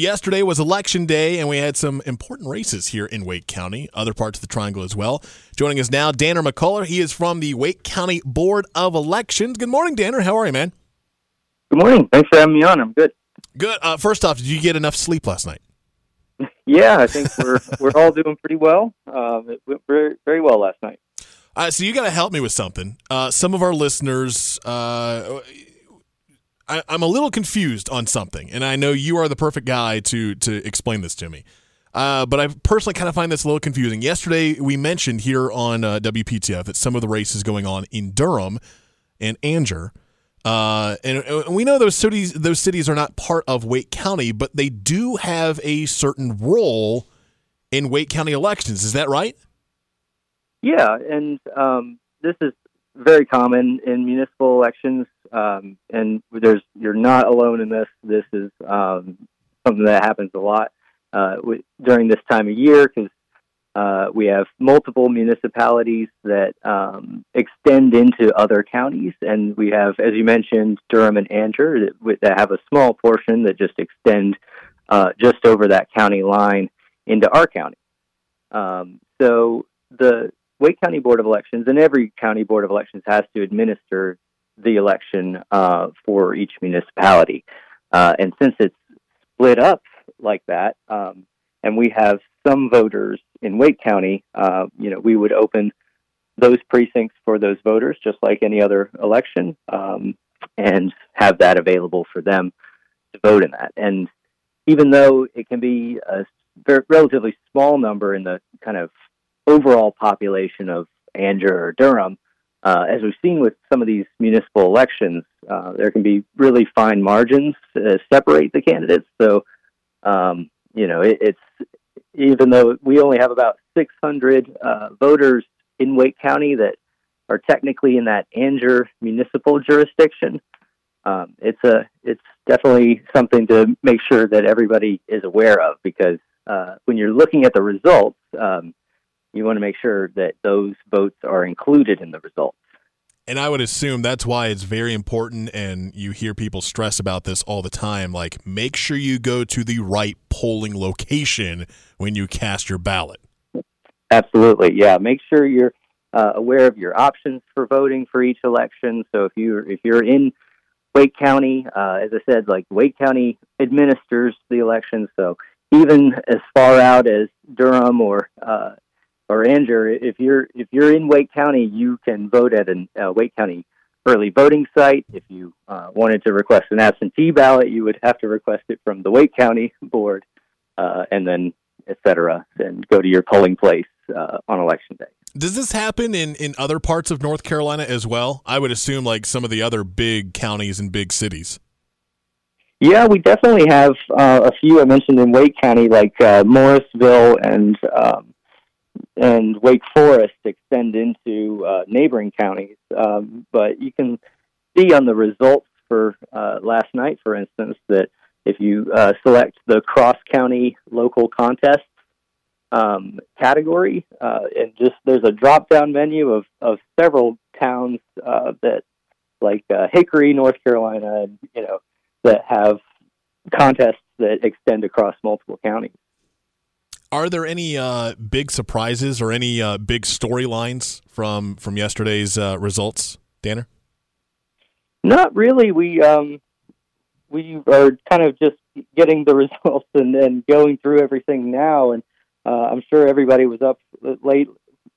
Yesterday was election day, and we had some important races here in Wake County, other parts of the triangle as well. Joining us now, Danner McCulloh. He is from the Wake County Board of Elections. Good morning, Danner. How are you, man? Good morning. Thanks for having me on. I'm good. Good. Uh, first off, did you get enough sleep last night? Yeah, I think we're we're all doing pretty well. Um, it went very very well last night. Uh, so you got to help me with something. Uh, some of our listeners, uh, I, am a little confused on something, and I know you are the perfect guy to to explain this to me. Uh, but I personally kind of find this a little confusing. Yesterday, we mentioned here on uh, WPTF that some of the races going on in Durham and Angier. Uh, and, and, we know those cities those cities are not part of Wake County, but they do have a certain role in Wake County elections. Is that right? Yeah, and um, this is very common in municipal elections. Um, and there's you're not alone in this. This is um, something that happens a lot uh, during this time of year because uh, we have multiple municipalities that um, extend into other counties, and we have, as you mentioned, Durham and Angier that, that have a small portion that just extend uh, just over that county line into our county. Um, so the Wake County Board of Elections and every county board of elections has to administer the election uh, for each municipality. Uh, and since it's split up like that, um, and we have some voters in Wake County, uh, you know, we would open those precincts for those voters just like any other election um, and have that available for them to vote in that. And even though it can be a relatively small number in the kind of overall population of Angier or Durham, uh, as we've seen with some of these municipal elections, uh, there can be really fine margins to separate the candidates. So, um, you know, it, it's even though we only have about 600 uh, voters in Wake County that are technically in that Angier municipal jurisdiction, um, it's a it's definitely something to make sure that everybody is aware of because uh, when you're looking at the results, um, you want to make sure that those votes are included in the results. And I would assume that's why it's very important, and you hear people stress about this all the time. Like, make sure you go to the right polling location when you cast your ballot. Absolutely, yeah. Make sure you're uh, aware of your options for voting for each election. So if you if you're in Wake County, uh, as I said, like Wake County administers the election, so even as far out as Durham or uh, or Angier, if you're if you're in Wake County, you can vote at a uh, Wake County early voting site. If you uh, wanted to request an absentee ballot, you would have to request it from the Wake County board, uh, and then et cetera, and go to your polling place uh, on election day. Does this happen in, in other parts of North Carolina as well? I would assume like some of the other big counties and big cities. Yeah, we definitely have uh, a few I mentioned in Wake County, like uh, Morrisville and um, and Wake Forest extend into uh, neighboring counties. Um, but you can see on the results for uh, last night, for instance, that if you uh, select the cross county local contest um, category, uh, and just there's a drop down menu of, of several towns uh, that, like uh, Hickory, North Carolina, you know that have contests that extend across multiple counties. Are there any uh, big surprises or any uh, big storylines from from yesterday's uh, results, Danner? Not really. We um, we are kind of just getting the results and, going through everything now, and uh, I'm sure everybody was up late,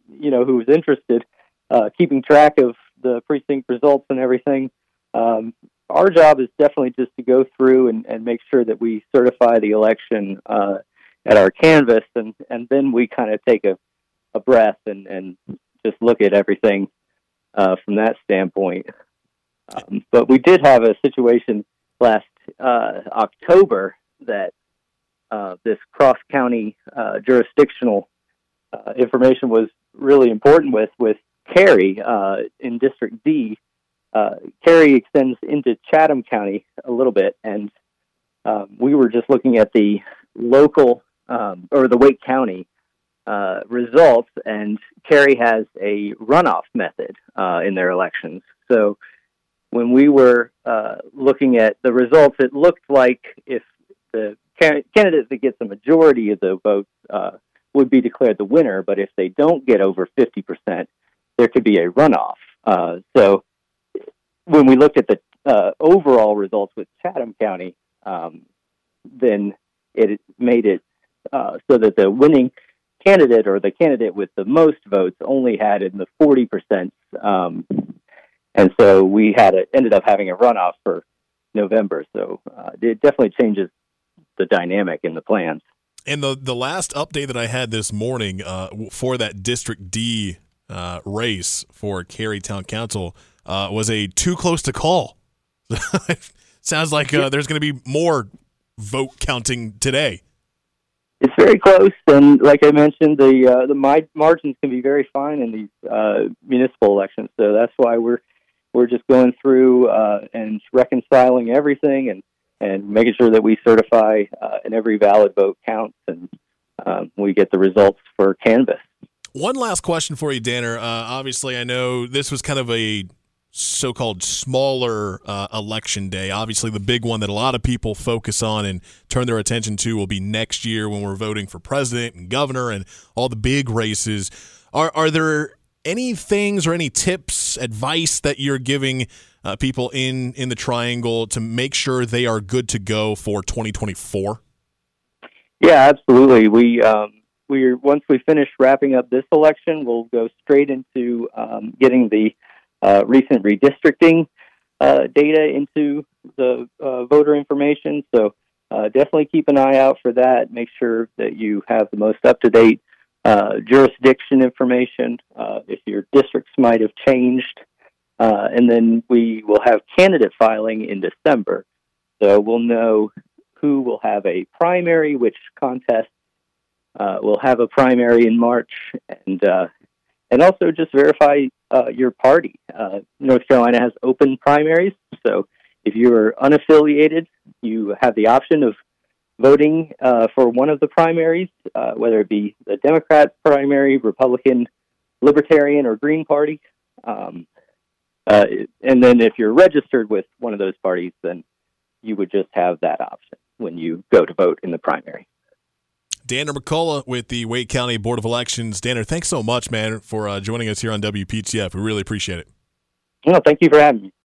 you know, who was interested, uh, keeping track of the precinct results and everything. Um, our job is definitely just to go through and, and make sure that we certify the election uh, at our canvass, and and then we kind of take a a breath and and just look at everything uh, from that standpoint. Um, but we did have a situation last uh, October that uh, this cross county uh, jurisdictional uh, information was really important with with Cary uh, in District D. Cary extends into Chatham County a little bit, and um, we were just looking at the local um, or the Wake County uh, results, and Cary has a runoff method uh, in their elections. So when we were uh, looking at the results, it looked like if the candidate that gets a majority of the votes uh, would be declared the winner. But if they don't get over 50%, there could be a runoff. Uh, so when we looked at the uh, overall results with Chatham County, um, then it made it uh, so that the winning candidate or the candidate with the most votes only had in the 40%. Um, and so we had a, ended up having a runoff for November. So uh, it definitely changes the dynamic in the plans. And the the last update that I had this morning uh, for that District D uh, race for Cary Town Council uh, was a too close to call. Sounds like uh, there's going to be more vote counting today. It's very close, and like I mentioned, the uh, the margins can be very fine in these uh, municipal elections. So that's why we're we're just going through uh, and reconciling everything and, and making sure that we certify uh, and every valid vote counts and um, we get the results for Canvass. One last question for you, Danner. Uh, obviously, I know this was kind of a so called smaller uh, election day. Obviously, the big one that a lot of people focus on and turn their attention to will be next year when we're voting for president and governor and all the big races. Are, are there any things or any tips, advice that you're giving uh, people in in the triangle to make sure they are good to go for 2024? Yeah, absolutely. We um, we once we finish wrapping up this election, we'll go straight into um, getting the uh, recent redistricting uh, data into the uh, voter information. So uh, definitely keep an eye out for that. Make sure that you have the most up to date uh, jurisdiction information, uh, if your districts might have changed. And then we will have candidate filing in December. So we'll know who will have a primary, which contest will have a primary in March, and and also just verify uh, your party. North Carolina has open primaries, so if you are unaffiliated, you have the option of voting uh, for one of the primaries, uh, whether it be the Democrat primary, Republican, Libertarian, or Green Party. Um, uh, and then if you're registered with one of those parties, then you would just have that option when you go to vote in the primary. Danner McCulloh with the Wake County Board of Elections. Danner, thanks so much, man, for uh, joining us here on WPTF. We really appreciate it. Well, thank you for having me.